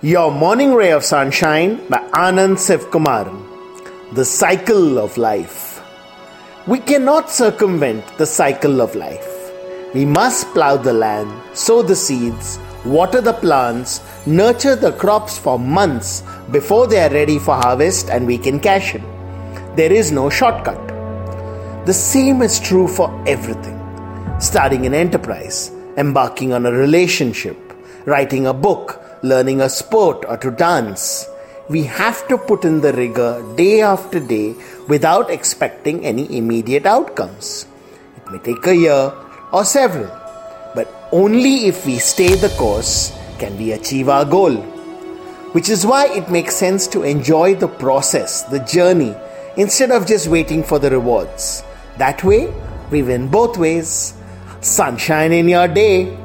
Your Morning Ray of Sunshine by Anand Sivakumaran. The Cycle of Life. We cannot circumvent the cycle of life. We must plow the land, sow the seeds, water the plants, nurture the crops for months before they are ready for harvest and we can cash in. There is no shortcut. The same is true for everything. Starting an enterprise, embarking on a relationship, writing a book, learning a sport, or to dance. We have to put in the rigor day after day without expecting any immediate outcomes. It may take a year or several, but only if we stay the course can we achieve our goal. Which is why it makes sense to enjoy the process, the journey, instead of just waiting for the rewards. That way, we win both ways. Sunshine in your day.